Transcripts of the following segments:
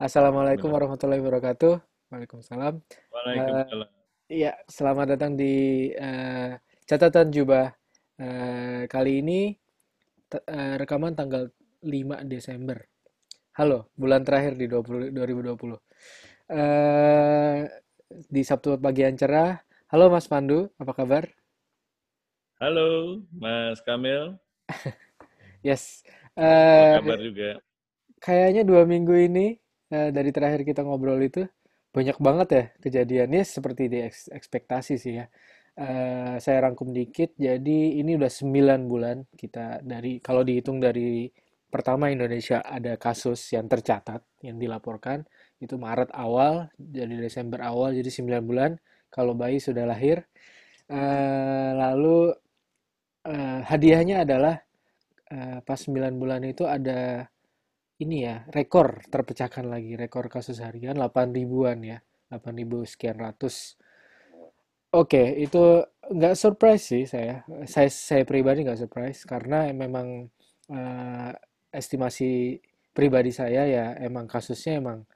Assalamualaikum warahmatullahi wabarakatuh. Waalaikumsalam. Waalaikumsalam. Iya, selamat datang di eh, catatan Jubah. Eh, kali ini eh, rekaman tanggal 5 Desember. Halo, bulan terakhir di 20, 2020. Eh, di Sabtu pagi yang cerah. Halo Mas Pandu, apa kabar? Halo, Mas Kamil. Yes. Apa Eh, kabar juga? kayaknya dua minggu ini eh, dari terakhir kita ngobrol itu banyak banget ya kejadiannya seperti di eks- ekspektasi sih ya. Eh, saya rangkum dikit, jadi ini udah 9 bulan kita dari kalau dihitung dari pertama Indonesia ada kasus yang tercatat yang dilaporkan itu Maret awal, jadi Desember awal, jadi 9 bulan kalau bayi sudah lahir. Eh, lalu eh, hadiahnya adalah eh, pas 9 bulan itu ada ini ya, rekor terpecahkan lagi, rekor kasus harian 8 ribuan ya, 8 ribu sekian ratus. Oke, itu nggak surprise sih saya. Saya, saya pribadi nggak surprise karena memang eh, estimasi pribadi saya ya emang kasusnya emang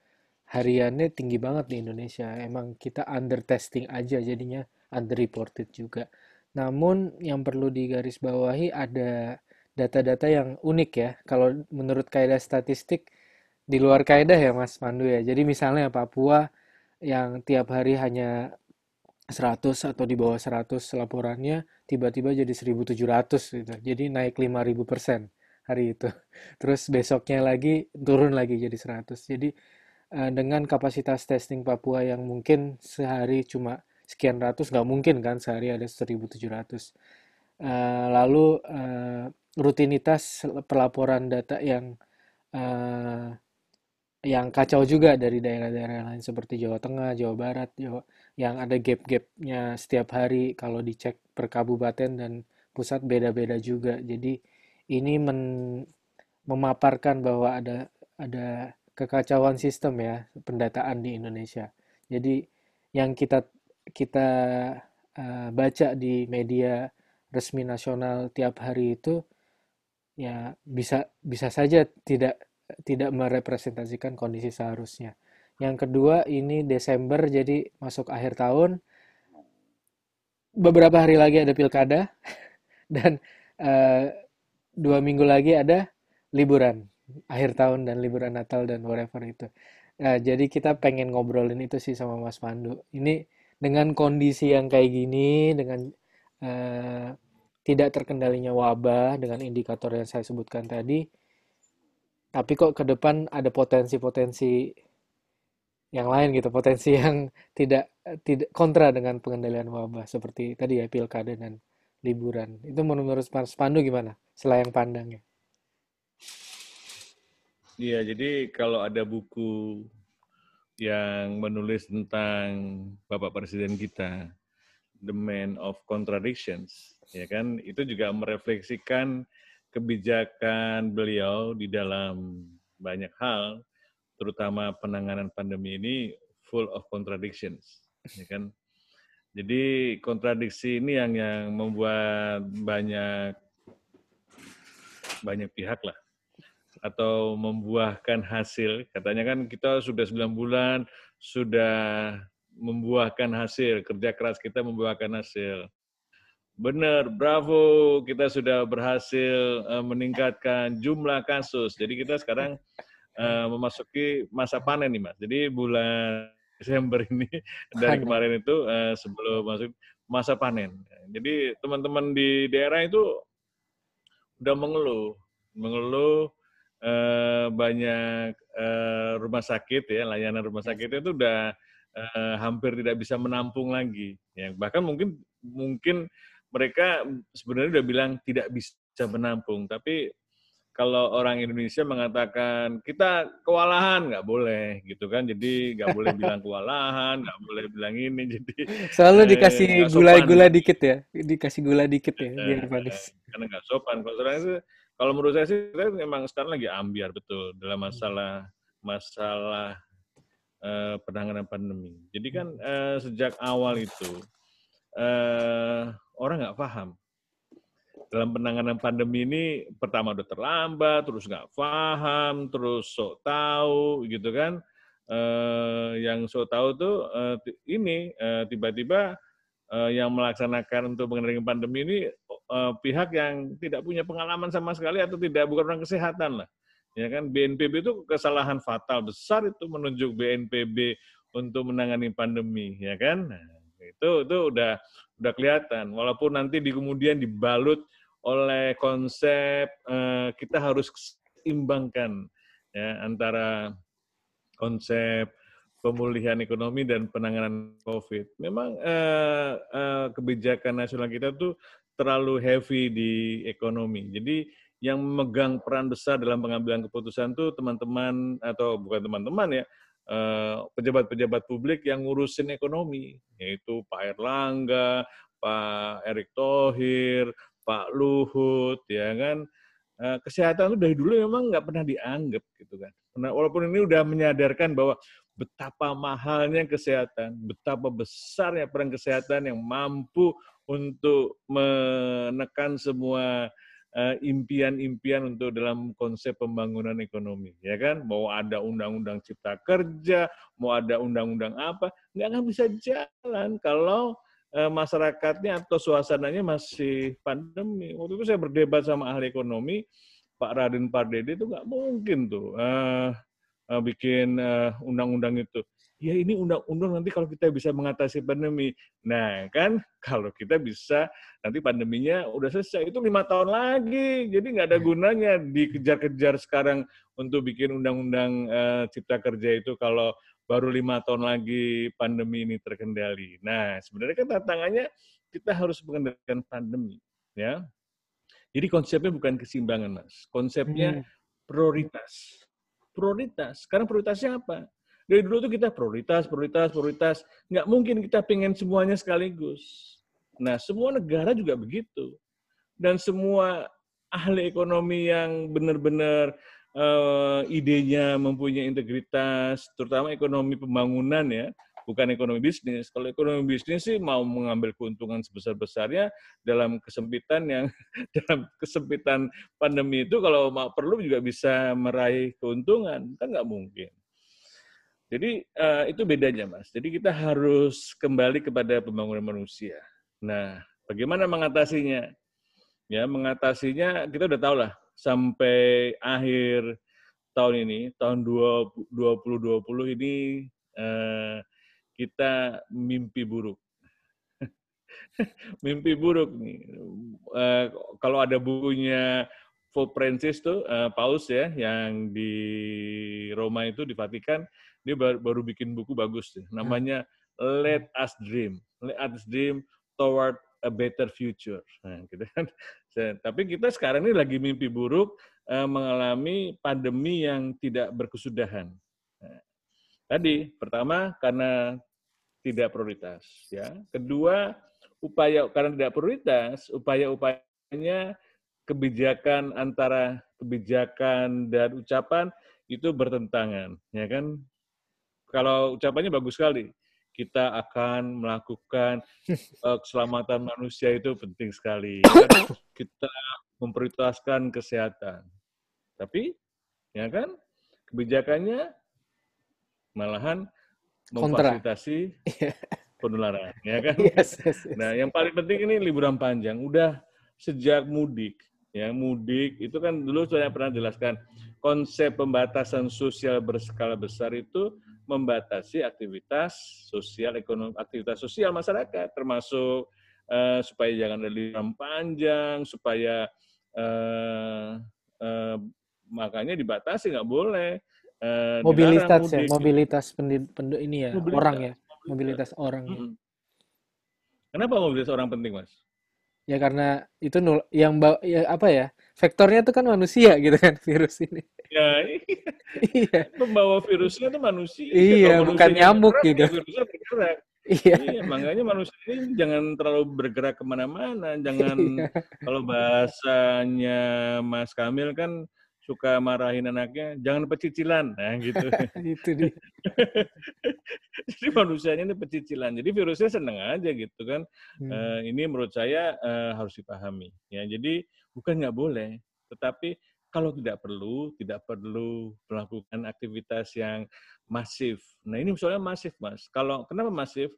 hariannya tinggi banget di Indonesia. Emang kita under testing aja jadinya underreported juga. Namun yang perlu digarisbawahi ada data-data yang unik ya. Kalau menurut kaidah statistik di luar kaidah ya Mas Pandu ya. Jadi misalnya Papua yang tiap hari hanya 100 atau di bawah 100 laporannya tiba-tiba jadi 1700 gitu. Jadi naik 5000% hari itu. Terus besoknya lagi turun lagi jadi 100. Jadi eh, dengan kapasitas testing Papua yang mungkin sehari cuma sekian ratus, nggak mungkin kan sehari ada 1700. Eh, lalu eh, rutinitas pelaporan data yang eh, yang kacau juga dari daerah-daerah lain seperti Jawa Tengah, Jawa Barat, Jawa, yang ada gap-gapnya setiap hari kalau dicek per kabupaten dan pusat beda-beda juga. Jadi ini men- memaparkan bahwa ada ada kekacauan sistem ya pendataan di Indonesia. Jadi yang kita kita eh, baca di media resmi nasional tiap hari itu ya bisa bisa saja tidak tidak merepresentasikan kondisi seharusnya. Yang kedua ini Desember jadi masuk akhir tahun, beberapa hari lagi ada pilkada dan eh, dua minggu lagi ada liburan akhir tahun dan liburan Natal dan whatever itu. Nah, jadi kita pengen ngobrolin itu sih sama Mas Pandu. Ini dengan kondisi yang kayak gini, dengan eh, tidak terkendalinya wabah, dengan indikator yang saya sebutkan tadi, tapi kok ke depan ada potensi-potensi yang lain gitu, potensi yang tidak tidak kontra dengan pengendalian wabah seperti tadi ya pilkada dan liburan. Itu menurut Mas Pandu gimana? Selayang pandangnya. Iya, jadi kalau ada buku yang menulis tentang Bapak Presiden kita, The Man of Contradictions, ya kan, itu juga merefleksikan kebijakan beliau di dalam banyak hal, terutama penanganan pandemi ini full of contradictions, ya kan. Jadi kontradiksi ini yang yang membuat banyak banyak pihak lah atau membuahkan hasil. Katanya kan kita sudah 9 bulan sudah membuahkan hasil, kerja keras kita membuahkan hasil. Benar, bravo, kita sudah berhasil uh, meningkatkan jumlah kasus. Jadi kita sekarang uh, memasuki masa panen nih, Mas. Jadi bulan Desember ini dari kemarin itu uh, sebelum masuk masa panen. Jadi teman-teman di daerah itu udah mengeluh, mengeluh eh, banyak eh, rumah sakit ya, layanan rumah sakit itu udah eh, hampir tidak bisa menampung lagi. Ya, bahkan mungkin mungkin mereka sebenarnya udah bilang tidak bisa menampung, tapi kalau orang Indonesia mengatakan kita kewalahan nggak boleh gitu kan. Jadi nggak boleh bilang kewalahan nggak boleh bilang ini jadi Selalu eh, dikasih gula-gula dikit ya, dikasih gula dikit ya biar Eh, manis. karena nggak sopan. Kalau sekarang itu kalau menurut saya sih kita memang sekarang lagi ambiar betul dalam masalah masalah eh, penanganan pandemi. Jadi kan eh, sejak awal itu eh, orang nggak paham dalam penanganan pandemi ini pertama udah terlambat, terus nggak paham, terus sok tahu gitu kan. eh, yang saya tahu tuh eh, ini eh, tiba-tiba eh, yang melaksanakan untuk mengendalikan pandemi ini eh, pihak yang tidak punya pengalaman sama sekali atau tidak bukan orang kesehatan lah. Ya kan BNPB itu kesalahan fatal besar itu menunjuk BNPB untuk menangani pandemi, ya kan? Nah, itu itu udah udah kelihatan. Walaupun nanti di kemudian dibalut oleh konsep eh, kita harus imbangkan ya antara konsep pemulihan ekonomi dan penanganan COVID. Memang eh, eh, kebijakan nasional kita tuh terlalu heavy di ekonomi. Jadi yang memegang peran besar dalam pengambilan keputusan tuh teman-teman atau bukan teman-teman ya pejabat-pejabat publik yang ngurusin ekonomi, yaitu Pak Erlangga, Pak Erick Thohir, Pak Luhut, ya kan. Eh, kesehatan itu dari dulu memang nggak pernah dianggap gitu kan. Nah, walaupun ini udah menyadarkan bahwa betapa mahalnya kesehatan, betapa besarnya peran kesehatan yang mampu untuk menekan semua eh, impian-impian untuk dalam konsep pembangunan ekonomi, ya kan? Mau ada undang-undang cipta kerja, mau ada undang-undang apa, nggak akan bisa jalan kalau eh, masyarakatnya atau suasananya masih pandemi. Waktu itu saya berdebat sama ahli ekonomi, Pak Raden Pardede itu nggak mungkin tuh uh, uh, bikin undang-undang uh, itu ya ini undang-undang nanti kalau kita bisa mengatasi pandemi. Nah, kan kalau kita bisa nanti pandeminya udah selesai itu lima tahun lagi, jadi nggak ada iya. gunanya dikejar-kejar sekarang untuk bikin undang-undang uh, cipta kerja itu kalau baru lima tahun lagi pandemi ini terkendali. Nah, sebenarnya kan tantangannya kita harus mengendalikan pandemi, ya. Jadi konsepnya bukan keseimbangan, mas. Konsepnya hmm. prioritas. Prioritas. Sekarang prioritasnya apa? Dari dulu tuh kita prioritas, prioritas, prioritas. Nggak mungkin kita pengen semuanya sekaligus. Nah, semua negara juga begitu. Dan semua ahli ekonomi yang benar-benar uh, idenya mempunyai integritas, terutama ekonomi pembangunan ya, bukan ekonomi bisnis. Kalau ekonomi bisnis sih mau mengambil keuntungan sebesar-besarnya dalam kesempitan yang dalam kesempitan pandemi itu kalau mau perlu juga bisa meraih keuntungan, kan nggak mungkin. Jadi uh, itu bedanya, Mas. Jadi kita harus kembali kepada pembangunan manusia. Nah, bagaimana mengatasinya? Ya, mengatasinya kita udah tahu lah sampai akhir tahun ini, tahun 2020 ini uh, kita mimpi buruk. mimpi buruk nih. Uh, kalau ada bukunya Pope Francis tuh, uh, Paus ya, yang di Roma itu di Vatikan, dia baru, baru bikin buku bagus sih. Namanya Let Us Dream. Let Us Dream Toward a Better Future. Nah, gitu kan. Tapi kita sekarang ini lagi mimpi buruk uh, mengalami pandemi yang tidak berkesudahan. Nah, tadi pertama karena tidak prioritas, ya. Kedua upaya karena tidak prioritas, upaya-upayanya kebijakan antara kebijakan dan ucapan itu bertentangan, ya kan? Kalau ucapannya bagus sekali. Kita akan melakukan uh, keselamatan manusia itu penting sekali. Kan? Kita memprioritaskan kesehatan. Tapi, ya kan, kebijakannya malahan memfasilitasi iya. penularan, ya kan? Yes, yes, yes. Nah, yang paling penting ini liburan panjang. Udah sejak mudik, ya mudik itu kan dulu saya pernah jelaskan konsep pembatasan sosial berskala besar itu membatasi aktivitas sosial ekonomi aktivitas sosial masyarakat termasuk uh, supaya jangan ada liburan panjang supaya uh, uh, makanya dibatasi nggak boleh uh, mobilitas ya mobilitas pendid, pendid, ini ya mobilitas, orang ya mobilitas. orang hmm. kenapa mobilitas orang penting mas? Ya karena itu nul yang ya apa ya vektornya itu kan manusia gitu kan virus ini Ya, iya. Pembawa virusnya itu manusia. Iya, Kalau bukan nyamuk gitu. Ya virusnya bergerak. Iya. iya, makanya manusia ini jangan terlalu bergerak ke mana-mana. Jangan iya. kalau bahasanya Mas Kamil kan suka marahin anaknya, jangan pecicilan, nah gitu. Itu dia. Jadi manusianya ini pecicilan. Jadi virusnya senang aja gitu kan. Hmm. Uh, ini menurut saya uh, harus dipahami. Ya, jadi bukan nggak boleh, tetapi Kalau tidak perlu, tidak perlu melakukan aktivitas yang masif. Nah ini soalnya masif, Mas. Kalau kenapa masif?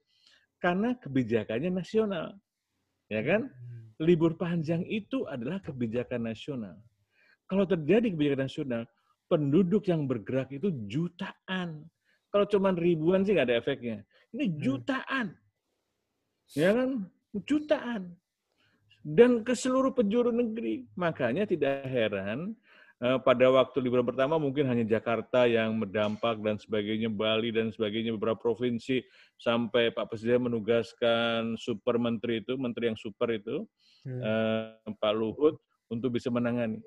Karena kebijakannya nasional, ya kan? Hmm. Libur panjang itu adalah kebijakan nasional. Kalau terjadi kebijakan nasional, penduduk yang bergerak itu jutaan. Kalau cuma ribuan sih nggak ada efeknya. Ini Hmm. jutaan, ya kan? Jutaan dan ke seluruh penjuru negeri. Makanya tidak heran pada waktu liburan pertama mungkin hanya Jakarta yang berdampak dan sebagainya, Bali dan sebagainya, beberapa provinsi sampai Pak Presiden menugaskan super menteri itu, menteri yang super itu, Hmm. eh, Pak Luhut untuk bisa menangani.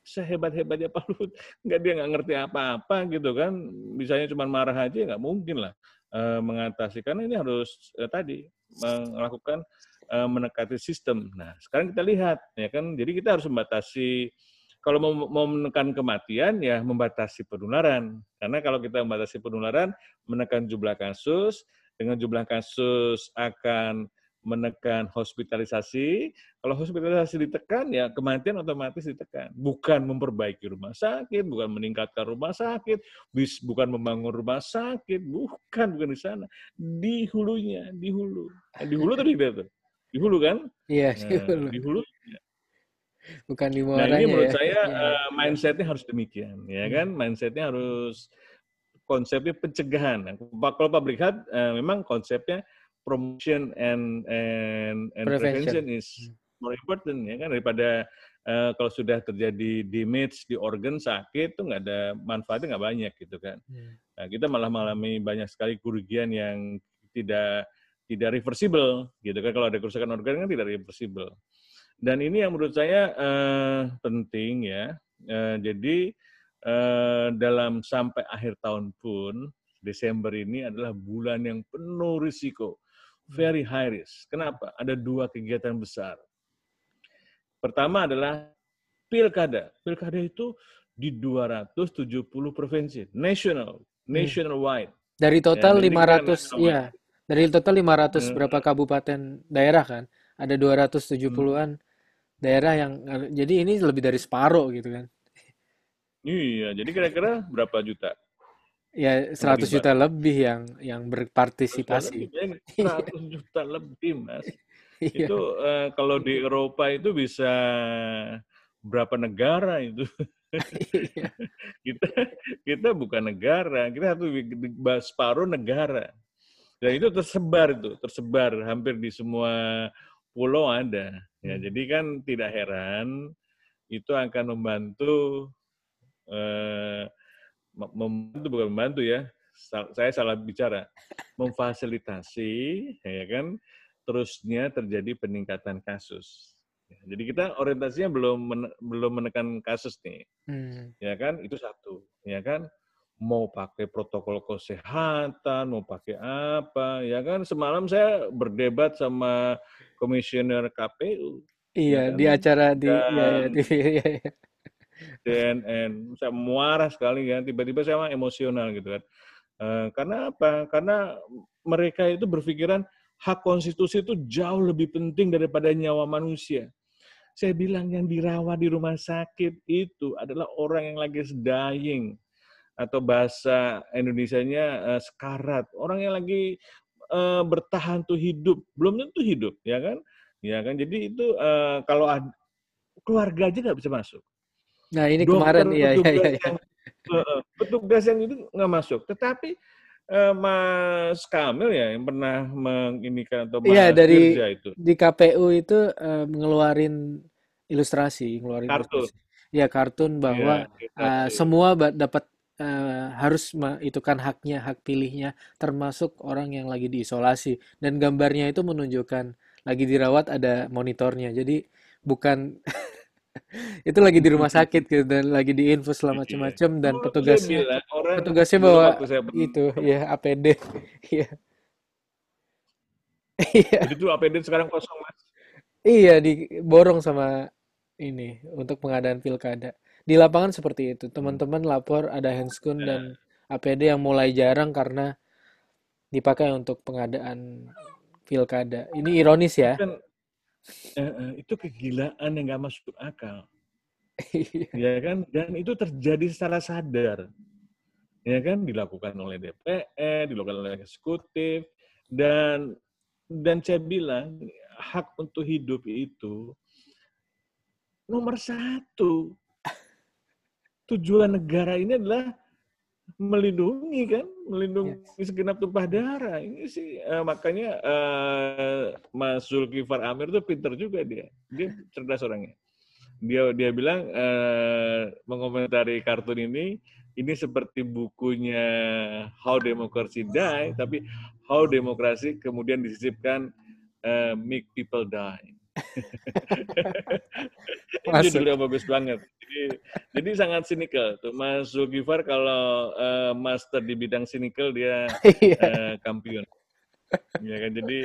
Sehebat-hebatnya Pak Luhut, nggak dia nggak ngerti apa-apa gitu kan, bisanya cuma marah aja nggak mungkin lah eh, mengatasi. Karena ini harus eh, tadi melakukan eh, mendekati sistem. Nah, sekarang kita lihat ya kan, jadi kita harus membatasi kalau mau, mau menekan kematian ya membatasi penularan. Karena kalau kita membatasi penularan, menekan jumlah kasus, dengan jumlah kasus akan menekan hospitalisasi. Kalau hospitalisasi ditekan, ya kematian otomatis ditekan. Bukan memperbaiki rumah sakit, bukan meningkatkan rumah sakit, bis, bukan membangun rumah sakit, bukan bukan di sana. Di hulunya, di hulu. Nah, di hulu tadi tuh. Di hulu kan? Iya, di Nah, hulu. di hulu Bukan di Nah muaranya ini menurut ya. saya Iya. eh, mindsetnya harus demikian, ya Hmm. kan? Mindsetnya harus konsepnya pencegahan. Nah, Kalau public health eh, memang konsepnya promotion and and, and Prevention. prevention is Hmm. more important ya kan daripada eh, kalau sudah terjadi damage di organ sakit tuh nggak ada manfaatnya nggak banyak gitu kan. Hmm. Nah, kita malah mengalami banyak sekali kerugian yang tidak tidak reversible gitu kan kalau ada kerusakan organ kan tidak reversible. Dan ini yang menurut saya eh, penting ya. Eh, jadi eh, dalam sampai akhir tahun pun Desember ini adalah bulan yang penuh risiko, very high risk. Kenapa? Ada dua kegiatan besar. Pertama adalah pilkada. Pilkada itu di 270 provinsi, national, nationwide. Dari total Ya, jadi kita 500, nasional iya. Dari total 500 Hmm. berapa kabupaten daerah kan? Ada 270-an daerah yang jadi ini lebih dari separuh gitu kan. Iya, jadi kira-kira berapa juta? Ya 100 Terlibat. juta lebih yang yang berpartisipasi. 100 juta lebih, Mas. Iya. Itu eh, kalau di Eropa itu bisa berapa negara itu? Iya. kita kita bukan negara, kita satu separuh negara. Dan itu tersebar itu, tersebar hampir di semua pulau ada. Ya, Hmm. jadi kan tidak heran itu akan membantu eh, mem- membantu bukan membantu ya. Saya salah bicara. Memfasilitasi ya kan terusnya terjadi peningkatan kasus. Ya, Jadi kita orientasinya belum men- belum menekan kasus nih Hmm. ya kan itu satu ya kan mau pakai protokol kesehatan mau pakai apa ya kan? Semalam saya berdebat sama komisioner KPU Iya, kan? di acara di ya, ya, TV iya, iya. CNN saya marah sekali kan tiba-tiba saya emang emosional gitu kan. Eh, karena apa? Karena mereka itu berpikiran hak konstitusi itu jauh lebih penting daripada nyawa manusia. Saya bilang yang dirawat di rumah sakit itu adalah orang yang lagi dying atau bahasa Indonesianya eh, sekarat orang yang lagi eh, bertahan tuh hidup belum tentu hidup ya kan ya kan jadi itu eh, kalau keluarga aja nggak bisa masuk Nah, ini dokter kemarin iya iya petugas iya. iya. yang petugas yang itu nggak masuk tetapi eh, Mas Kamil ya yang pernah menginikan atau Mas Iya, dari- itu Di KPU itu eh, ngeluarin ilustrasi, ngeluarin Kartun. ilustrasi. Ya, kartun bahwa Iya, eh, sih. semua dapat eh, harus itu kan haknya, hak pilihnya, termasuk orang yang lagi diisolasi. Dan gambarnya itu menunjukkan lagi dirawat ada monitornya. Jadi bukan itu lagi di rumah sakit gitu dan lagi diinfus selama Iya. macam-macam dan Dulu saya petugasnya petugasnya bawa itu ya APD. Iya. Iya. Itu APD sekarang kosong mas. Iya, diborong sama ini untuk pengadaan pilkada. Di lapangan seperti itu. Teman-teman lapor ada handscoon dan APD yang mulai jarang karena dipakai untuk pengadaan pilkada. Ini ironis ya. Kan eh, eh, itu kegilaan yang nggak masuk akal. Iya. ya kan? Dan itu terjadi secara sadar, ya kan? Dilakukan oleh DPR, dilakukan oleh eksekutif, dan dan saya bilang hak untuk hidup itu nomor satu. Tujuan negara ini adalah melindungi kan, melindungi Yes. segenap tumpah darah. Ini sih eh, makanya eh, Mas Zulkifar Amir tuh pinter juga dia. Dia cerdas orangnya. Dia dia bilang eh, mengomentari kartun ini ini seperti bukunya How Democracy Die, tapi How Demokrasi kemudian disisipkan eh, Make People Die. Judulnya bagus banget. Jadi, jadi sangat sinikal. Tuh Mas Zulkifar kalau eh, master di bidang sinikal dia Iya. eh, kampiun. Ya kan jadi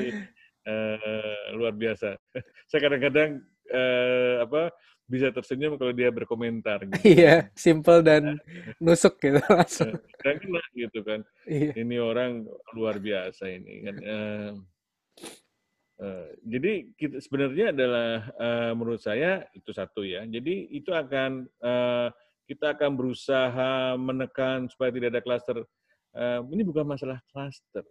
eh, luar biasa. Saya kadang-kadang eh, apa bisa tersenyum kalau dia berkomentar gitu. Iya, simple dan nusuk gitu langsung. Kena gitu kan. Iya. Ini orang luar biasa ini kan. Eh, eh, jadi kita sebenarnya adalah eh, menurut saya itu satu ya. Jadi itu akan eh, kita akan berusaha menekan supaya tidak ada klaster. Eh, ini bukan masalah klaster,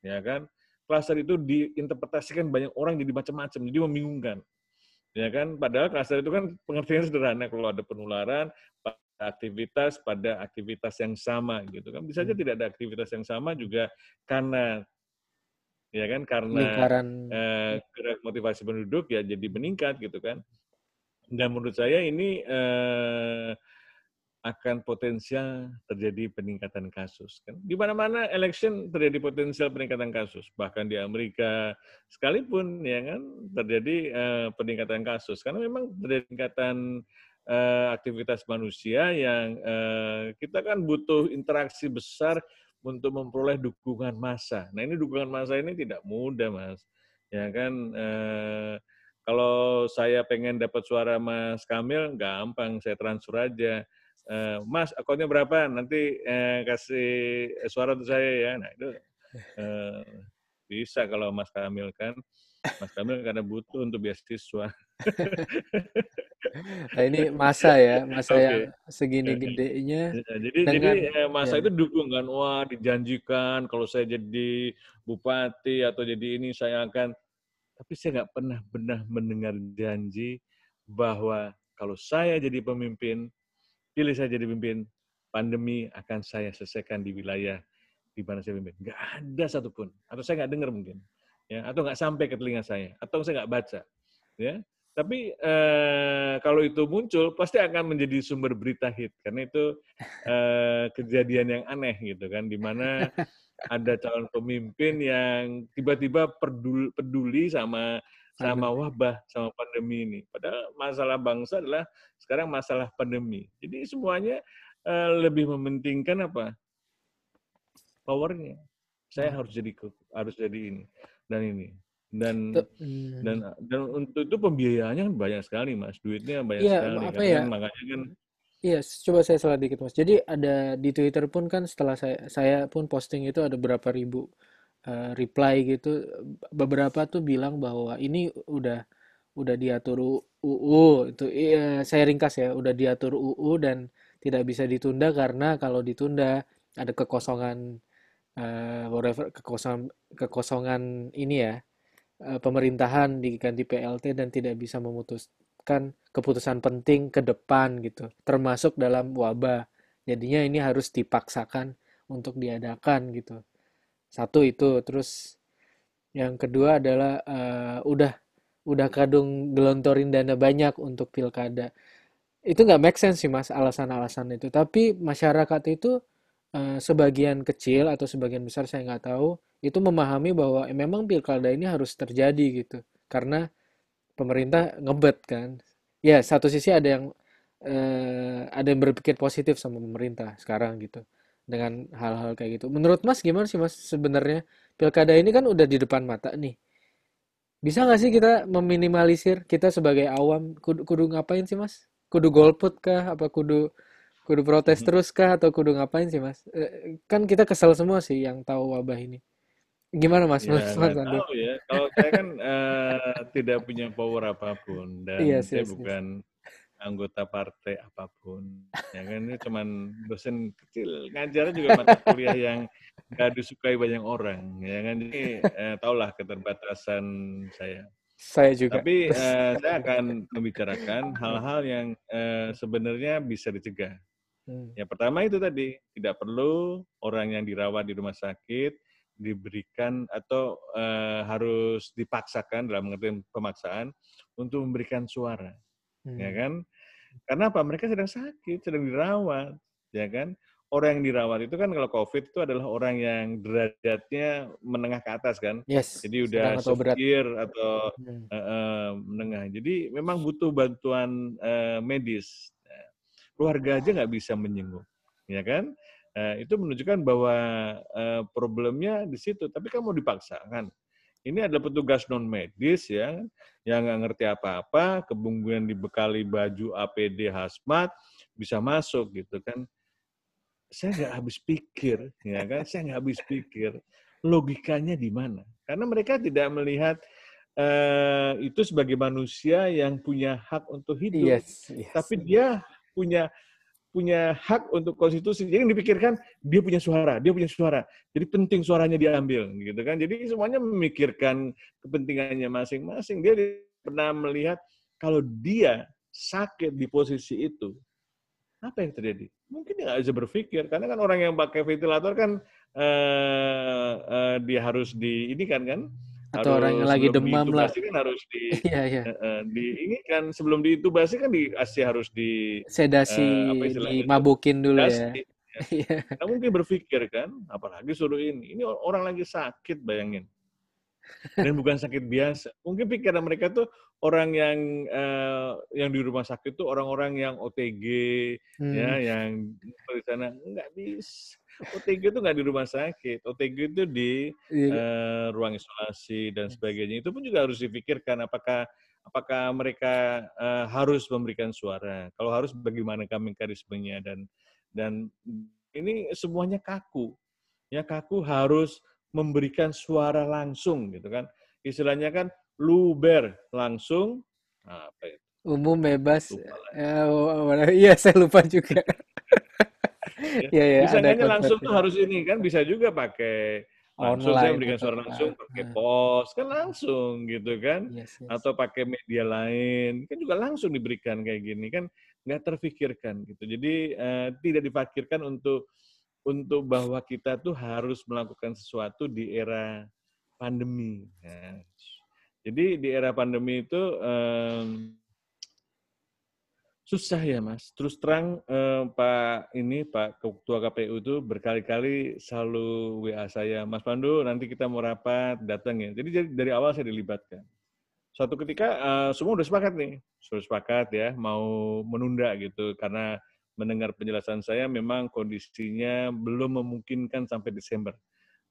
ya kan? Klaster itu diinterpretasikan banyak orang jadi macam-macam, jadi membingungkan, ya kan? Padahal klaster itu kan pengertiannya sederhana. Kalau ada penularan pada aktivitas pada aktivitas yang sama gitu kan. Bisa saja Hmm. tidak ada aktivitas yang sama juga karena ya kan karena Lingkaran eh, gerak motivasi penduduk ya jadi meningkat gitu kan. Dan menurut saya ini eh, akan potensial terjadi peningkatan kasus kan. Di mana-mana election terjadi potensial peningkatan kasus. Bahkan di Amerika sekalipun ya kan terjadi eh, peningkatan kasus karena memang terjadi peningkatan eh, aktivitas manusia yang eh, kita kan butuh interaksi besar untuk memperoleh dukungan massa. Nah ini dukungan massa ini tidak mudah mas, ya kan. Eh, kalau saya pengen dapat suara Mas Kamil, gampang, saya transfer aja. Eh, mas, akunnya berapa? Nanti eh, kasih suara untuk saya ya. Nah itu eh, bisa kalau Mas Kamil kan. Mas Kamil karena butuh untuk beasiswa. Nah, ini masa ya, masa Oke. yang segini Oke. gedenya Ya, jadi dengan jadi eh, masa ya. itu dukung kan, wah dijanjikan kalau saya jadi bupati atau jadi ini saya akan, tapi saya nggak pernah pernah mendengar janji bahwa kalau saya jadi pemimpin, pilih saya jadi pemimpin, pandemi akan saya selesaikan di wilayah di mana saya pimpin. Nggak ada satupun, atau saya nggak dengar mungkin, ya, atau nggak sampai ke telinga saya, atau saya nggak baca, ya. Tapi eh, kalau itu muncul pasti akan menjadi sumber berita hit karena itu eh, kejadian yang aneh gitu kan, di mana ada calon pemimpin yang tiba-tiba peduli, peduli sama sama wabah, sama pandemi ini. Padahal masalah bangsa adalah sekarang masalah pandemi. Jadi semuanya eh, lebih mementingkan apa? Powernya. Saya Hmm. harus jadi harus jadi ini dan ini dan Tuh, hmm. dan dan untuk itu pembiayaannya kan banyak sekali mas duitnya banyak Iya, sekali apa karena ya? kan makanya kan Iya, coba saya salah dikit Mas. Jadi ada di Twitter pun kan setelah saya saya pun posting itu ada berapa ribu eh, reply gitu. Beberapa tuh bilang bahwa ini udah udah diatur UU itu iya, saya ringkas ya, udah diatur UU dan tidak bisa ditunda karena kalau ditunda ada kekosongan eh, whatever kekosongan kekosongan ini ya pemerintahan diganti PLT dan tidak bisa memutuskan keputusan penting ke depan gitu, termasuk dalam wabah. Jadinya ini harus dipaksakan untuk diadakan gitu. Satu itu, terus yang kedua adalah eh, udah udah kadung gelontorin dana banyak untuk pilkada. Itu nggak make sense sih mas alasan-alasan itu. Tapi masyarakat itu eh, sebagian kecil atau sebagian besar saya nggak tahu itu memahami bahwa eh, memang pilkada ini harus terjadi gitu. Karena pemerintah ngebet kan. Ya satu sisi ada yang eh, ada yang berpikir positif sama pemerintah sekarang gitu dengan hal-hal kayak gitu. Menurut Mas gimana sih Mas sebenarnya pilkada ini kan udah di depan mata nih. Bisa nggak sih kita meminimalisir kita sebagai awam kudu, kudu ngapain sih Mas? Kudu golput kah? Apa kudu kudu protes terus kah? Atau kudu ngapain sih Mas? Eh, kan kita kesel semua sih yang tahu wabah ini. Gimana Mas ya Mas Andi? tahu ya kalau saya kan eh, tidak punya power apa pun dan Iya saya yes, yes. bukan anggota partai apa pun. Ya kan ini cuman dosen kecil ngajarnya juga mata kuliah yang nggak disukai banyak orang. Ya kan jadi eh, tahulah keterbatasan saya. Saya juga. Tapi eh, saya akan membicarakan hal-hal yang eh, sebenarnya bisa dicegah. Hmm. Ya pertama itu tadi tidak perlu orang yang dirawat di rumah sakit diberikan atau eh, harus dipaksakan dalam pengertian pemaksaan untuk memberikan suara ya Hmm. kan? Karena apa? Mereka sedang sakit, sedang dirawat, ya kan? Orang yang dirawat itu kan kalau COVID itu adalah orang yang derajatnya menengah ke atas kan, Yes. jadi udah atau berat. atau Hmm. eh, eh, menengah. Jadi memang butuh bantuan eh, medis. Nah, keluarga aja nggak bisa menyenguk, ya kan? Eh, itu menunjukkan bahwa eh, problemnya di situ. Tapi kamu dipaksakan. Ini adalah petugas non medis ya, yang nggak ngerti apa-apa, kemudian dibekali baju APD hazmat, bisa masuk gitu kan. Saya nggak habis pikir, ya kan? Saya nggak habis pikir logikanya di mana? Karena mereka tidak melihat eh, itu sebagai manusia yang punya hak untuk hidup, Yes. yes. tapi dia punya punya hak untuk konstitusi. Jadi yang dipikirkan dia punya suara, dia punya suara. Jadi penting suaranya diambil, gitu kan? Jadi semuanya memikirkan kepentingannya masing-masing. Dia pernah melihat kalau dia sakit di posisi itu, apa yang terjadi? Mungkin dia nggak bisa berpikir, karena kan orang yang pakai ventilator kan eh, eh, dia harus di ini kan kan Atau orang yang lagi demam lah. kan harus di Iya, iya. di ini kan sebelum diintubasi kan di ASI harus di Sedasi apa itu? dimabukin dulu ya. dasi. Iya. Nggak mungkin berpikir kan, apalagi suruh ini. Ini orang lagi sakit, bayangin. Dan bukan sakit biasa. Mungkin pikiran mereka tuh orang yang eh, yang di rumah sakit tuh orang-orang yang OTG, ya, Hmm. yang di sana nggak bisa. OTG itu nggak di rumah sakit. OTG itu di Iya. eh, ruang isolasi dan sebagainya. Itu pun juga harus dipikirkan apakah apakah mereka eh, harus memberikan suara. Kalau harus bagaimana mekanismenya dan dan ini semuanya kaku. Ya kaku harus memberikan suara langsung gitu kan. Istilahnya kan luber langsung apa itu? Umum bebas. Lupa. Ya, iya, saya lupa juga. Iya, iya, Bisa nggaknya langsung tuh harus ini kan bisa juga pakai langsung saya Online memberikan atau suara apa. langsung pakai Nah, pos kan langsung gitu kan yes, yes. atau pakai media lain kan juga langsung diberikan kayak gini kan nggak terfikirkan gitu jadi eh, tidak dipikirkan untuk untuk bahwa kita tuh harus melakukan sesuatu di era pandemi ya. jadi di era pandemi itu em, susah ya mas. Terus terang eh, Pak ini Pak Ketua KPU itu berkali-kali selalu WA saya Mas Pandu nanti kita mau rapat datang ya. Jadi dari- dari awal saya dilibatkan. Suatu ketika eh, semua udah sepakat nih. Sudah sepakat ya mau menunda gitu. Karena mendengar penjelasan saya memang kondisinya belum memungkinkan sampai Desember.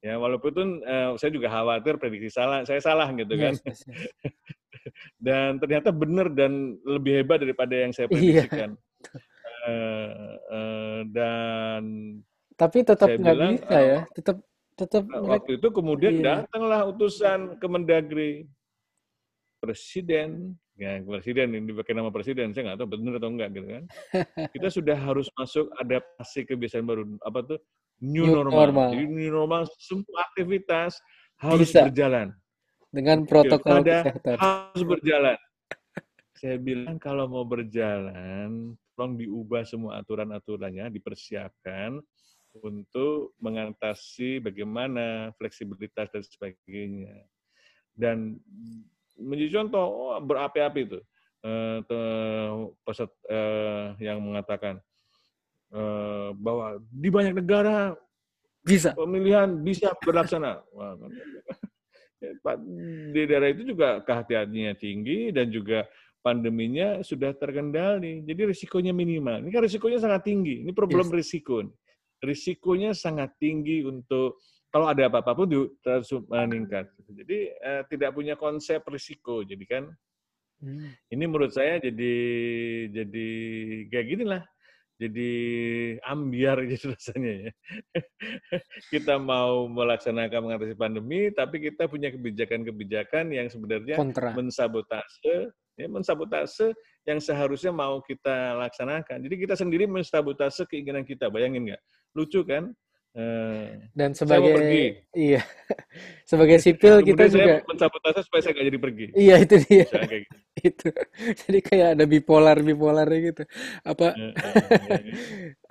Ya walaupun eh, saya juga khawatir prediksi salah saya salah gitu kan. Yes, yes, yes. Dan ternyata benar dan lebih hebat daripada yang saya Iya. prediksikan Eh, eh, dan Tapi tetap nggak bisa eh, ya. Tetap tetap mereka waktu itu kemudian iya. datanglah utusan Kemendagri presiden ya presiden ini pakai nama presiden saya nggak tahu benar atau enggak gitu kan kita sudah harus masuk adaptasi kebiasaan baru apa tuh new, New normal. normal. jadi new normal semua aktivitas harus Bisa. berjalan dengan protokol Pilkada kesehatan. harus berjalan. Saya bilang kalau mau berjalan, tolong diubah semua aturan-aturannya, dipersiapkan untuk mengatasi bagaimana fleksibilitas dan sebagainya. Dan menjadi contoh, oh, berapi-api itu. Eh, peset eh, yang mengatakan eh, bahwa di banyak negara Bisa. pemilihan bisa berlaksana. Wah, Pak, di daerah itu juga kehati-hatiannya tinggi dan juga pandeminya sudah terkendali. Jadi risikonya minimal. Ini kan risikonya sangat tinggi. Ini problem Yes. risiko. Risikonya sangat tinggi untuk kalau ada apa-apa pun terus meningkat. Jadi eh, tidak punya konsep risiko. Jadi kan Hmm. ini menurut saya jadi jadi kayak gini lah. Jadi ambiar gitu rasanya ya. kita mau melaksanakan mengatasi pandemi, tapi kita punya kebijakan-kebijakan yang sebenarnya Kontra. mensabotase Ya, mensabotase yang seharusnya mau kita laksanakan. Jadi kita sendiri mensabotase keinginan kita. Bayangin nggak? Lucu kan? Eh, Dan sebagai pergi. iya sebagai sipil kita juga mensabotase supaya saya nggak jadi pergi. Iya itu dia. Gitu. itu jadi kayak ada bipolar bipolar gitu. Apa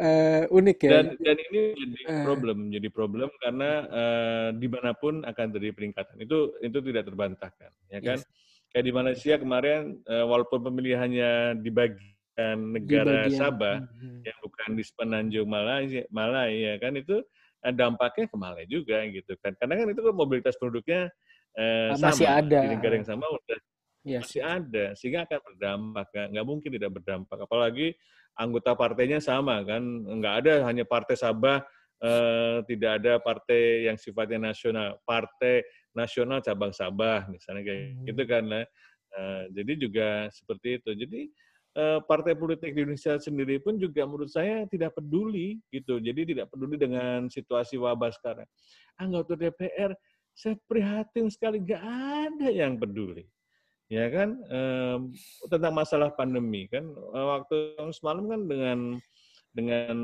uh, unik ya. Dan, dan ini jadi problem, jadi problem karena uh, di mana pun akan terjadi peningkatan. Itu itu tidak terbantahkan, ya kan? Yes. Kayak di Malaysia kemarin, uh, walaupun pemilihannya dibagi negara di Sabah hmm. yang bukan di sepenanjung Malaysia, Malaya kan itu eh, dampaknya ke Malaya juga gitu kan. Karena kan itu kan mobilitas penduduknya eh, masih sama ada di negara yang sama udah yes. masih ada sehingga akan berdampak kan. nggak mungkin tidak berdampak apalagi anggota partainya sama kan nggak ada hanya partai Sabah eh, tidak ada partai yang sifatnya nasional partai nasional cabang Sabah misalnya kayak hmm. gitu kan lah. Eh, jadi juga seperti itu jadi partai politik di Indonesia sendiri pun juga menurut saya tidak peduli gitu. Jadi tidak peduli dengan situasi wabah sekarang. Anggota DPR saya prihatin sekali nggak ada yang peduli. Ya kan tentang masalah pandemi kan eh, waktu semalam kan dengan dengan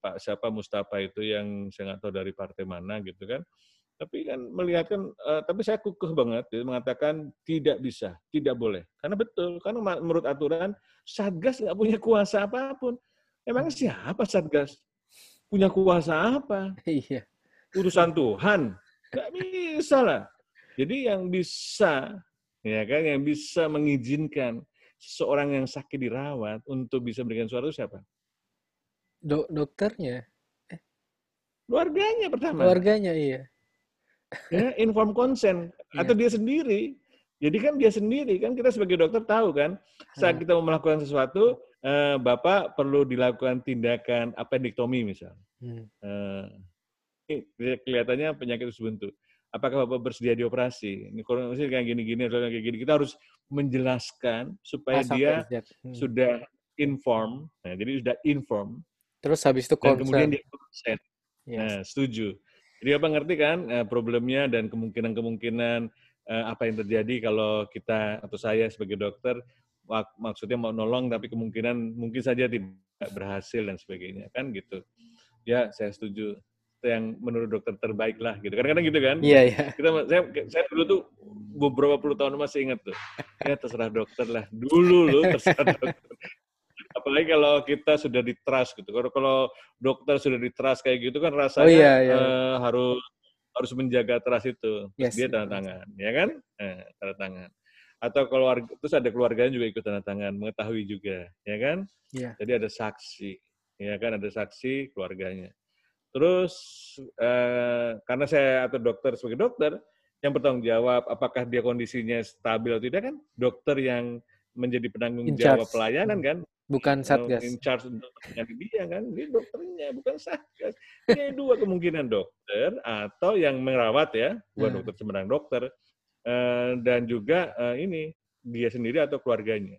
Pak siapa Mustafa itu yang saya nggak tahu dari partai mana gitu kan tapi kan melihat kan, uh, tapi saya kukuh banget ya, mengatakan tidak bisa, tidak boleh. Karena betul, karena menurut aturan Satgas nggak punya kuasa apa pun. Emang siapa Satgas? Punya kuasa apa? Iya. Urusan Tuhan. Nggak bisa lah. Jadi yang bisa, ya kan, yang bisa mengizinkan seseorang yang sakit dirawat untuk bisa memberikan suara itu siapa? Do dokternya. Eh. Keluarganya pertama. Keluarganya, iya ya, inform consent yeah. atau dia sendiri. Jadi kan dia sendiri kan kita sebagai dokter tahu kan saat kita mau melakukan sesuatu eh, bapak perlu dilakukan tindakan appendektomi misal. Hmm. Eh, kelihatannya penyakit buntu. Apakah bapak bersedia dioperasi? Ini kondisi kayak gini-gini kayak gini. Kita harus menjelaskan supaya Asal dia hmm. sudah inform. Nah, jadi sudah inform. Terus habis itu consent. Dan kemudian dia consent. Yes. Nah, setuju. Jadi apa ngerti kan eh, problemnya dan kemungkinan-kemungkinan eh, apa yang terjadi kalau kita atau saya sebagai dokter maksudnya mau nolong tapi kemungkinan mungkin saja tidak berhasil dan sebagainya kan gitu. Ya saya setuju yang menurut dokter terbaik lah gitu. Kadang-kadang gitu kan. Iya iya. Kita saya saya dulu tuh beberapa puluh tahun masih ingat tuh. Ya terserah dokter lah. Dulu loh terserah dokter apalagi kalau kita sudah di trust gitu. Kalau kalau dokter sudah di trust kayak gitu kan rasanya oh, iya, iya. Uh, harus harus menjaga trust itu. Yes. Dia tanda tangan, ya kan? Eh, tanda tangan. Atau keluarga terus ada keluarganya juga ikut tanda tangan, mengetahui juga, ya kan? Yeah. Jadi ada saksi, ya kan? Ada saksi keluarganya. Terus uh, karena saya atau dokter sebagai dokter yang bertanggung jawab apakah dia kondisinya stabil atau tidak kan dokter yang menjadi penanggung jawab pelayanan kan Bukan satgas. In charge dokternya dia kan, dia dokternya bukan satgas. Ini dua kemungkinan dokter atau yang merawat ya, bukan hmm. dokter sembarang dokter, uh, dan juga uh, ini dia sendiri atau keluarganya.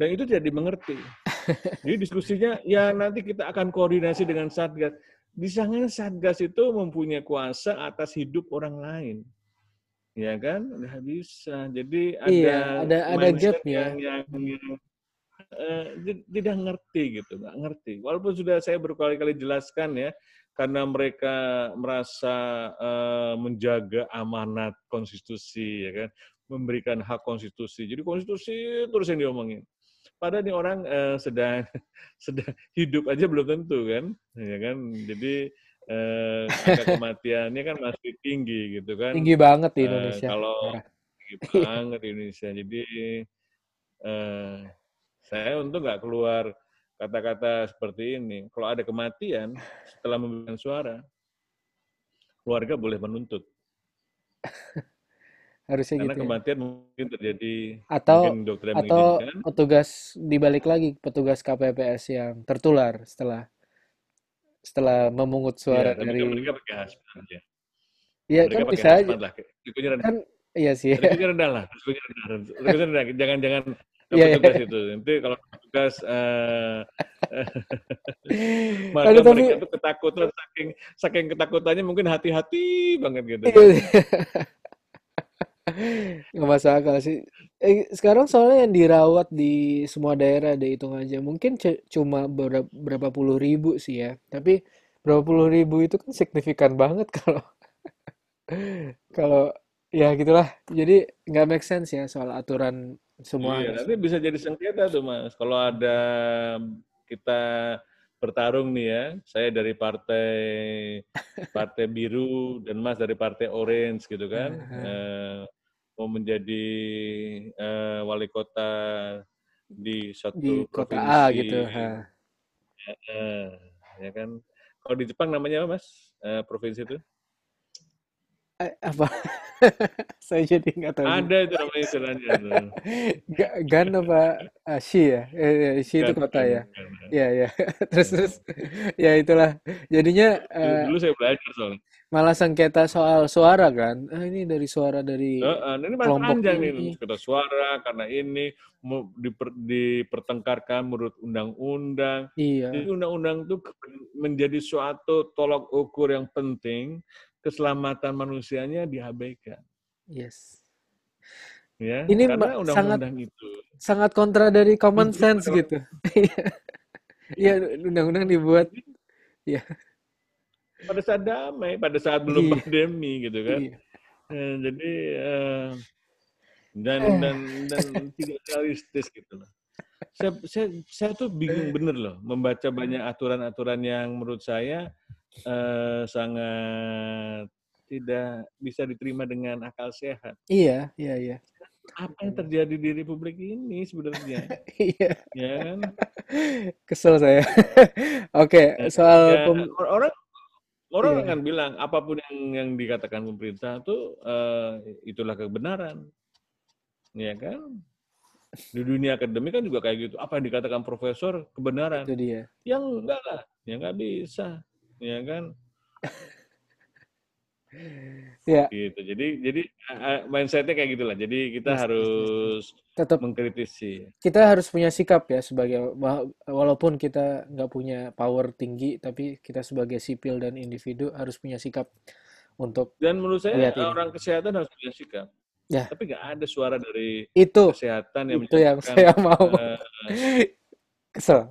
Dan itu tidak dimengerti. Jadi diskusinya ya nanti kita akan koordinasi dengan satgas. Di sana satgas itu mempunyai kuasa atas hidup orang lain ya kan nggak bisa jadi ada iya, ada ada gap ya yang, yang, yang uh, tidak ngerti gitu, nggak ngerti. Walaupun sudah saya berkali-kali jelaskan ya, karena mereka merasa uh, menjaga amanat konstitusi, ya kan, memberikan hak konstitusi. Jadi konstitusi terus yang diomongin. Padahal ini orang uh, sedang sedang hidup aja belum tentu kan, ya kan. Jadi uh, angka kematiannya kan masih tinggi gitu kan. Tinggi banget di Indonesia. Uh, kalau tinggi banget di Indonesia. Jadi uh, saya untuk nggak keluar kata-kata seperti ini. Kalau ada kematian setelah memberikan suara, keluarga boleh menuntut. Harusnya Karena gitu. Ya. kematian ya? mungkin terjadi atau mungkin dokter atau petugas dibalik lagi petugas KPPS yang tertular setelah setelah memungut suara ya, dari mereka pakai hasmat ya. Iya kan bisa aja. Lah. Kan iya sih. Risikonya rendah lah. Risikonya rendah. Jangan-jangan yeah, petugas yeah. itu. Nanti kalau petugas uh, maka Aduh, mereka tapi... itu ketakutan saking saking ketakutannya mungkin hati-hati banget gitu. Iya. Nggak masuk akal sih. Eh, sekarang soalnya yang dirawat di semua daerah deh hitung aja. Mungkin cuma berapa, berapa puluh ribu sih ya. Tapi berapa puluh ribu itu kan signifikan banget kalau kalau ya gitulah. Jadi nggak make sense ya soal aturan semua Iya, nanti bisa jadi sengketa tuh Mas. Kalau ada kita bertarung nih ya, saya dari partai partai biru dan Mas dari partai orange gitu kan, eh, mau menjadi eh, wali kota di di suatu kota A provinsi, gitu. Ha. eh, ya kan. Kalau di Jepang namanya apa Mas? Eh, provinsi itu? Eh, apa? Saya jadi nggak tahu. Ada itu namanya istilahnya Gan apa ah, Shi ya? Eh, eh, Shi itu kota ya. kan. Ya ya. Terus terus ya itulah. Jadinya Dulu, eh, dulu saya belajar soalnya. malah sengketa soal suara kan. Ah, ini dari suara dari Heeh, nah ini kelompok panjang ini. kata suara karena ini mau diper- dipertengkarkan menurut undang-undang. Iya. Jadi undang-undang itu menjadi suatu tolak ukur yang penting keselamatan manusianya diabaikan, Yes. ya. Ini Karena ma- sangat undang-undang itu sangat kontra dari common dibuat sense oleh gitu. Iya, undang-undang dibuat. Iya. pada saat damai, pada saat belum Iya. pandemi gitu kan. Iya. Eh, jadi eh, dan Eh. dan dan tidak realistis gitu loh. Saya, saya, saya tuh bingung bener loh membaca banyak aturan-aturan yang menurut saya eh, sangat tidak bisa diterima dengan akal sehat. Iya, iya, iya. Apa yang terjadi di Republik ini sebenarnya, Iya. ya kan? Kesel saya. Oke, Eh, soal ya, pem- orang orang iya. akan bilang apa pun yang yang dikatakan pemerintah itu eh, itulah kebenaran, ya kan? Di dunia akademik kan juga kayak gitu. Apa yang dikatakan profesor kebenaran? Itu dia. Yang enggak lah, yang nggak bisa, ya kan? Ya, Gitu. Jadi jadi eh, mindsetnya kayak gitulah. Jadi kita yes, yes, yes, yes. harus Tetap mengkritisi. kita harus punya sikap ya sebagai wa- walaupun kita nggak punya power tinggi, tapi kita sebagai sipil dan individu harus punya sikap untuk Dan menurut saya ini. orang kesehatan harus punya sikap. Ya, Tapi nggak ada suara dari itu kesehatan yang itu yang saya mau. eh, Kesel.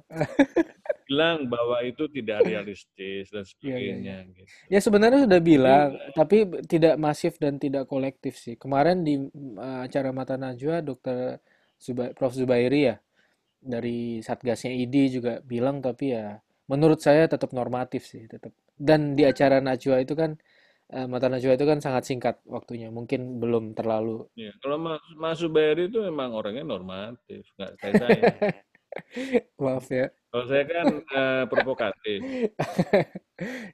bilang bahwa itu tidak realistis dan Iya, iya, iya. sebagainya. Gitu. Ya sebenarnya sudah bilang, tapi b- tidak masif dan tidak kolektif sih. Kemarin di uh, acara Mata Najwa, Dr. Zuba- Prof. Zubairi ya, dari Satgasnya ID juga bilang, tapi ya menurut saya tetap normatif sih, tetap. Dan di acara Najwa itu kan, uh, Mata Najwa itu kan sangat singkat waktunya, mungkin belum terlalu. ya, kalau Mas, Mas Zubairi itu memang orangnya normatif, nggak kayak saya. Maaf ya. Kalau saya kan eh, provokatif.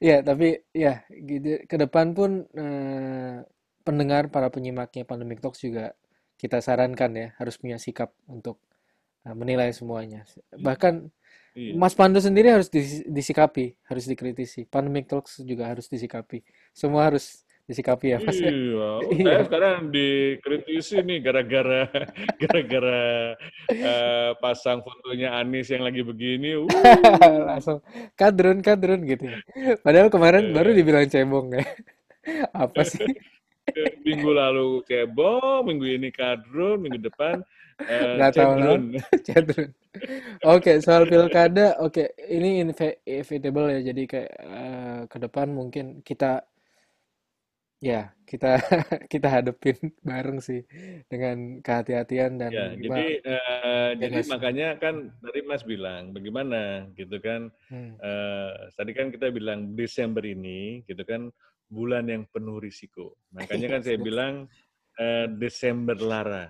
Ya, tapi ya gitu. Ke depan pun eh, pendengar para penyimaknya Pandemic Talks juga kita sarankan ya harus punya sikap untuk eh, menilai semuanya. Bahkan Iya. Mas Pandu sendiri harus dis- disikapi, harus dikritisi. Pandemic Talks juga harus disikapi. Semua harus disikapi ya, Mas. ya? Iya, oh, Iya. saya sekarang dikritisi nih gara-gara gara-gara eh, pasang fotonya Anies yang lagi begini. Uh, Langsung kadrun kadrun gitu ya. Padahal kemarin baru eh, dibilang cebong ya. Apa sih? minggu lalu cebong, minggu ini kadrun, minggu depan eh, Nggak cedrun. Oke, soal pilkada, oke, ini inve- inevitable ya. Jadi kayak eh, ke depan mungkin kita ya kita kita hadepin bareng sih dengan kehati-hatian dan Ya, jadi ya jadi makanya kan tadi Mas bilang bagaimana gitu kan. Hmm, Eh, tadi kan kita bilang Desember ini gitu kan bulan yang penuh risiko. Makanya kan saya bilang eh, Desember lara.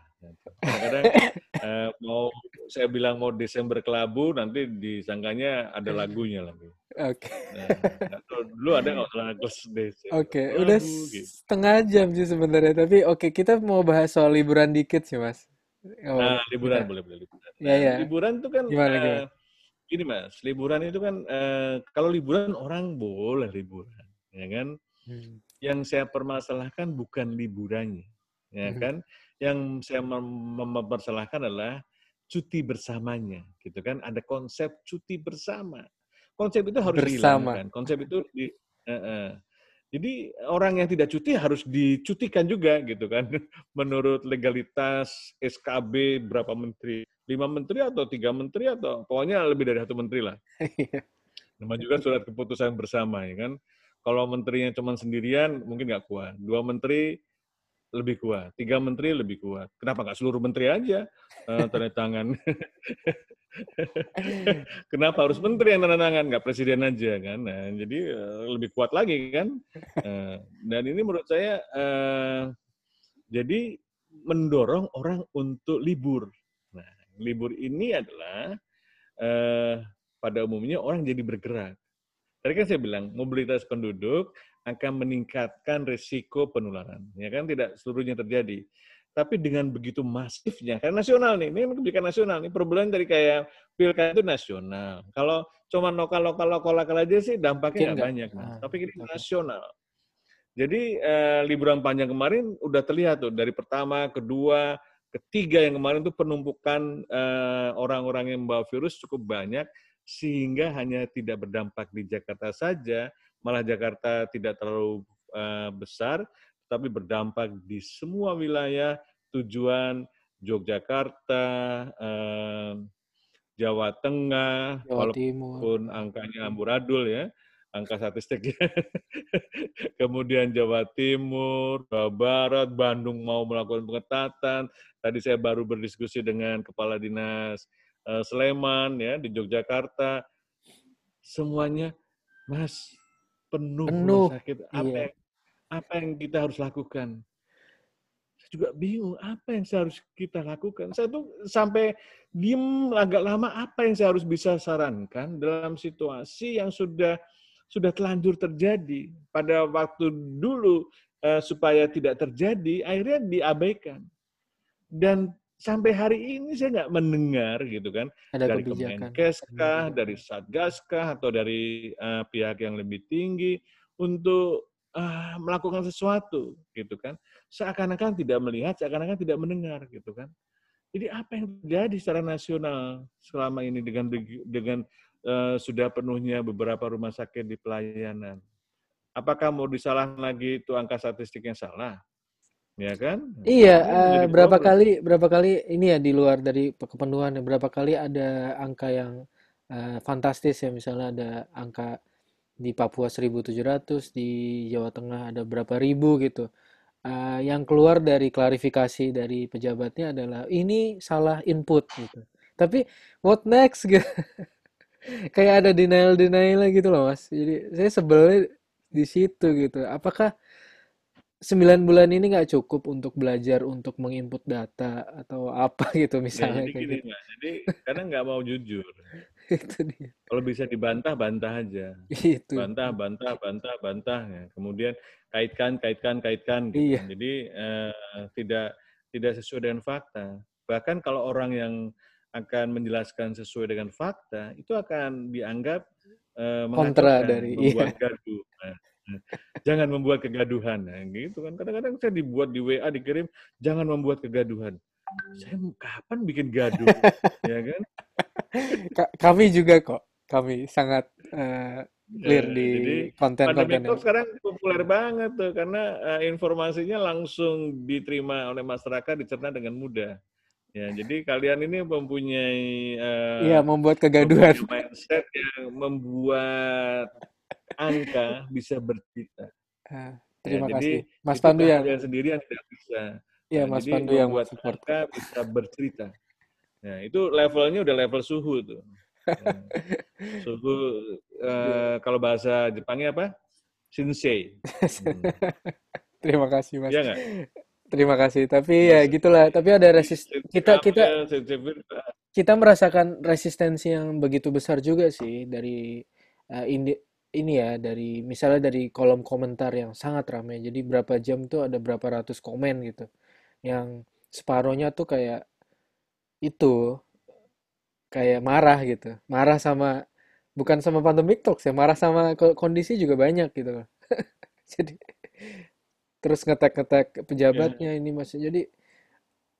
Kadang-kadang eh, mau saya bilang mau Desember kelabu nanti disangkanya ada lagunya lagi. Oke, Nah, nggak tahu, dulu ada nggak lagu Desember oke, udah kelabu gitu. setengah jam sih sebenarnya. Tapi oke, kita mau bahas soal liburan dikit sih, Mas. Oh, Nah, kita, liburan boleh boleh liburan. ya Nah, ya, liburan itu kan gimana gimana? gini Mas, liburan itu kan eh, kalau liburan orang boleh liburan, ya kan? Hmm, Yang saya permasalahkan bukan liburannya, ya hmm. kan? Yang saya mem- mem- mempersalahkan adalah cuti bersamanya, gitu kan? Ada konsep cuti bersama. Konsep itu harus Bersama. dihilangkan. Konsep itu di, eh, eh. Jadi orang yang tidak cuti harus dicutikan juga gitu kan. Menurut legalitas SKB berapa menteri? Lima menteri atau tiga menteri atau pokoknya lebih dari satu menteri lah. Iya. Nama juga surat keputusan bersama ya kan. Kalau menterinya cuma sendirian mungkin nggak kuat. Dua menteri lebih kuat. Tiga menteri lebih kuat. Kenapa nggak seluruh menteri aja uh, tanda tangan? Kenapa harus menteri yang tanda tangan, nggak presiden aja kan? Nah, jadi uh, lebih kuat lagi kan? Uh, dan ini menurut saya uh, jadi mendorong orang untuk libur. Nah, libur ini adalah uh, pada umumnya orang jadi bergerak. Tadi kan saya bilang mobilitas penduduk akan meningkatkan risiko penularan. Ya kan tidak seluruhnya terjadi. Tapi dengan begitu masifnya, karena nasional nih, ini kebijakan nasional, nih problem dari kayak pilkada itu nasional. Kalau cuma lokal lokal lokal lokal aja sih dampaknya nggak banyak, mas. Ah, Tapi ini nasional. Jadi eh, liburan panjang kemarin udah terlihat tuh dari pertama, kedua, ketiga yang kemarin tuh penumpukan eh, orang-orang yang membawa virus cukup banyak sehingga hanya tidak berdampak di Jakarta saja, malah Jakarta tidak terlalu uh, besar, tapi berdampak di semua wilayah tujuan Yogyakarta, uh, Jawa Tengah, Jawa walaupun Timur. angkanya amburadul ya, angka statistiknya. Kemudian Jawa Timur, Jawa Barat, Bandung mau melakukan pengetatan. Tadi saya baru berdiskusi dengan Kepala Dinas uh, Sleman ya di Yogyakarta. Semuanya, Mas, penuh, penuh. rumah sakit. Apa iya. yang apa yang kita harus lakukan? Saya juga bingung apa yang saya harus kita lakukan. Saya tuh sampai diem agak lama apa yang saya harus bisa sarankan dalam situasi yang sudah sudah telanjur terjadi pada waktu dulu uh, supaya tidak terjadi akhirnya diabaikan dan sampai hari ini saya nggak mendengar gitu kan Ada dari Kemenkeskah, dari Satgaskah atau dari uh, pihak yang lebih tinggi untuk uh, melakukan sesuatu gitu kan. Seakan-akan tidak melihat, seakan-akan tidak mendengar gitu kan. Jadi apa yang terjadi secara nasional selama ini dengan dengan uh, sudah penuhnya beberapa rumah sakit di pelayanan? Apakah mau disalahkan lagi itu angka statistik yang salah? Ya kan? Iya, uh, berapa problem. kali berapa kali ini ya di luar dari kepenuhan berapa kali ada angka yang uh, fantastis ya misalnya ada angka di Papua 1700 di Jawa Tengah ada berapa ribu gitu. Uh, yang keluar dari klarifikasi dari pejabatnya adalah ini salah input gitu. Tapi what next gitu. Kayak ada denial denial gitu loh mas. Jadi saya sebelnya di situ gitu. Apakah sembilan bulan ini nggak cukup untuk belajar untuk menginput data atau apa gitu misalnya. Ya, jadi gini, gitu. jadi karena nggak mau jujur. itu dia. Kalau bisa dibantah, bantah aja. Itu. Bantah, bantah, bantah, bantah. Ya. Kemudian kaitkan, kaitkan, kaitkan. Gitu. Iya. Jadi eh, tidak tidak sesuai dengan fakta. Bahkan kalau orang yang akan menjelaskan sesuai dengan fakta, itu akan dianggap eh, kontra dari membuat iya. gaduh. Nah, jangan membuat kegaduhan. Nah, gitu kan. Kadang-kadang saya dibuat di WA dikirim, jangan membuat kegaduhan. Saya kapan bikin gaduh, ya kan? Kami juga kok, kami sangat uh, clear ya, di konten-konten. Konten sekarang populer banget tuh karena uh, informasinya langsung diterima oleh masyarakat, dicerna dengan mudah. Ya, jadi kalian ini mempunyai uh, Iya, membuat kegaduhan. mindset yang membuat angka bisa bercerita. Uh, terima ya, kasih. Jadi, Mas Pandu yang sendiri yang tidak bisa. Iya, nah, Mas jadi Pandu yang buat angka bisa bercerita. Nah, itu levelnya udah level suhu tuh. Ya. suhu uh, kalau bahasa Jepangnya apa? Shinsei. Hmm. Terima kasih, Mas. Iya Terima kasih. Tapi ya gitulah. Tapi ada resist kita kita kita merasakan resistensi yang begitu besar juga sih dari uh, indi ini ya dari misalnya dari kolom komentar yang sangat ramai. Jadi berapa jam tuh ada berapa ratus komen gitu. Yang separohnya tuh kayak itu kayak marah gitu. Marah sama bukan sama pandemic talks ya, marah sama kondisi juga banyak gitu loh. Jadi terus ngetek-ngetek pejabatnya ya. ini Mas. Jadi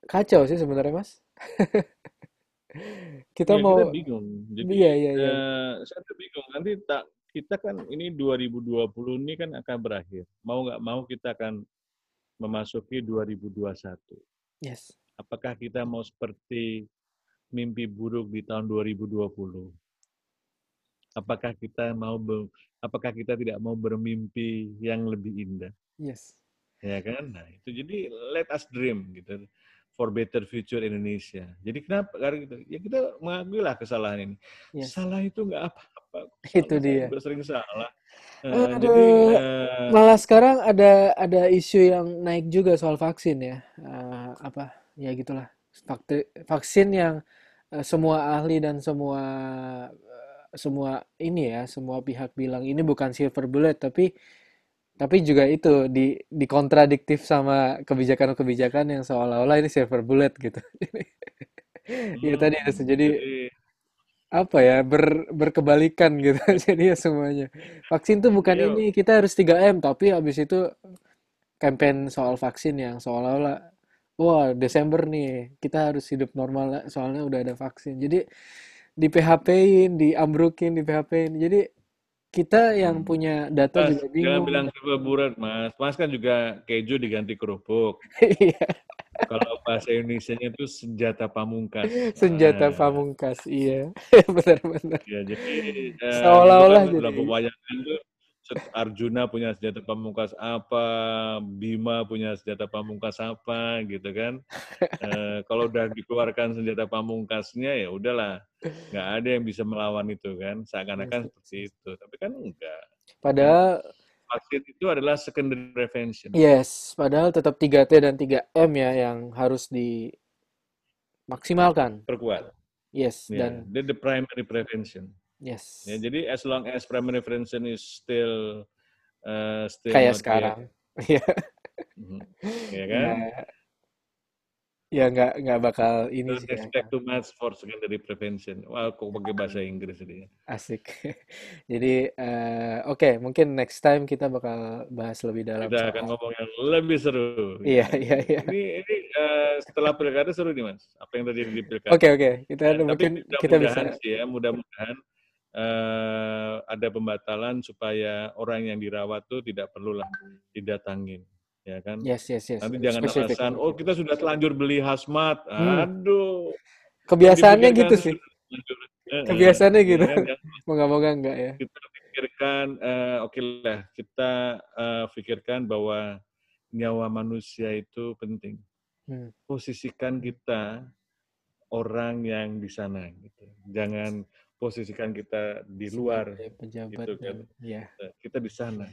kacau sih sebenarnya Mas. kita ya, mau kita bingung. Jadi iya, iya, iya. Uh, saya tuh bingung nanti tak kita kan ini 2020 ini kan akan berakhir. Mau nggak mau kita akan memasuki 2021. Yes. Apakah kita mau seperti mimpi buruk di tahun 2020? Apakah kita mau apakah kita tidak mau bermimpi yang lebih indah? Yes. Ya kan? Nah, itu jadi let us dream gitu for better future Indonesia. Jadi kenapa? Karena gitu. Ya kita mengakui lah kesalahan ini. Yes. Salah itu nggak apa-apa. Itu dia. Juga sering salah. Uh, jadi uh, malah sekarang ada ada isu yang naik juga soal vaksin ya. Uh, apa? Ya gitulah. Vaksin yang uh, semua ahli dan semua uh, semua ini ya, semua pihak bilang ini bukan silver bullet tapi tapi juga itu di dikontradiktif sama kebijakan-kebijakan yang seolah-olah ini silver bullet gitu. Iya hmm, tadi ada jadi apa ya ber, berkebalikan gitu jadi ya semuanya. Vaksin tuh bukan Yo. Iya. ini kita harus 3M tapi habis itu campaign soal vaksin yang seolah-olah wah Desember nih kita harus hidup normal soalnya udah ada vaksin. Jadi di PHP-in, diambrukin, di PHP-in. Jadi kita yang hmm. punya data mas, juga bingung. Jangan bilang kebeburan, Mas. Mas kan juga keju diganti kerupuk. Iya. Kalau bahasa Indonesia-nya itu senjata pamungkas. Senjata nah. pamungkas, iya. Benar-benar. Ya, jadi eh, seolah-olah jadi. Dalam pewayangan itu Arjuna punya senjata pamungkas apa, Bima punya senjata pamungkas apa, gitu kan? e, kalau udah dikeluarkan senjata pamungkasnya ya udahlah, nggak ada yang bisa melawan itu kan? Seakan-akan seperti itu, tapi kan enggak. Padahal vaksin itu adalah secondary prevention. Yes, padahal tetap 3T dan 3M ya yang harus dimaksimalkan. Perkuat. Yes, yeah, dan the primary prevention. Yes. Ya, jadi as long as primary prevention is still uh, still kayak sekarang. Iya. mm ya kan? Ya nggak nggak bakal ini Don't sih. Expect ya. too much for secondary prevention. Wah, kok pakai bahasa Inggris ini. Asik. Jadi uh, oke, okay, mungkin next time kita bakal bahas lebih dalam. Kita soal... akan ngomong yang lebih seru. Iya iya iya. Ini ini uh, setelah pilkada seru nih mas. Apa yang terjadi di pilkada? Oke okay, oke. Okay. Kita ya, mungkin kita bisa. Sih ya, mudah-mudahan uh, ada pembatalan supaya orang yang dirawat tuh tidak perlulah didatangin ya kan? Yes yes yes. Nanti jangan Specific. alasan oh kita sudah telanjur beli hazmat. Hmm. aduh. Kebiasaannya gitu sih. kebiasaannya ya, gitu. ya, moga-moga enggak ya. Kita pikirkan uh, oke okay lah kita uh, pikirkan bahwa nyawa manusia itu penting. Hmm. posisikan kita orang yang di sana gitu. Jangan posisikan kita di luar pejabat gitu kan. ya. kita di sana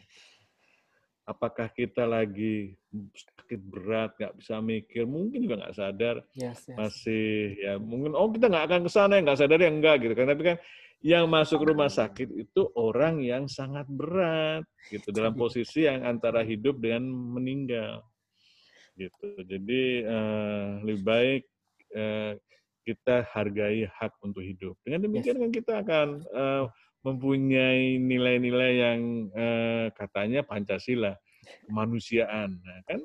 apakah kita lagi sakit berat nggak bisa mikir mungkin juga nggak sadar yes, yes. masih ya mungkin oh kita nggak akan ke sana ya nggak sadar ya enggak gitu kan tapi kan yang masuk rumah sakit itu orang yang sangat berat gitu dalam posisi yang antara hidup dengan meninggal gitu jadi uh, lebih baik uh, kita hargai hak untuk hidup. Dengan demikian yes. kan kita akan uh, mempunyai nilai-nilai yang uh, katanya Pancasila, kemanusiaan. Nah, kan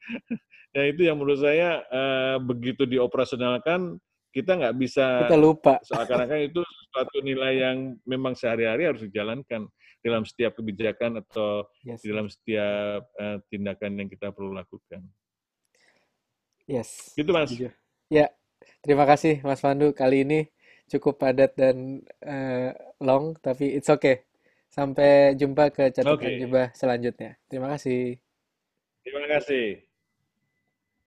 ya itu yang menurut saya uh, begitu dioperasionalkan kita nggak bisa kita lupa seakan-akan itu suatu nilai yang memang sehari-hari harus dijalankan dalam setiap kebijakan atau yes. dalam setiap uh, tindakan yang kita perlu lakukan. Yes. Gitu mas. Ya, Terima kasih Mas Pandu. Kali ini cukup padat dan uh, long, tapi it's okay. Sampai jumpa ke catatan okay. jubah selanjutnya. Terima kasih. Terima kasih.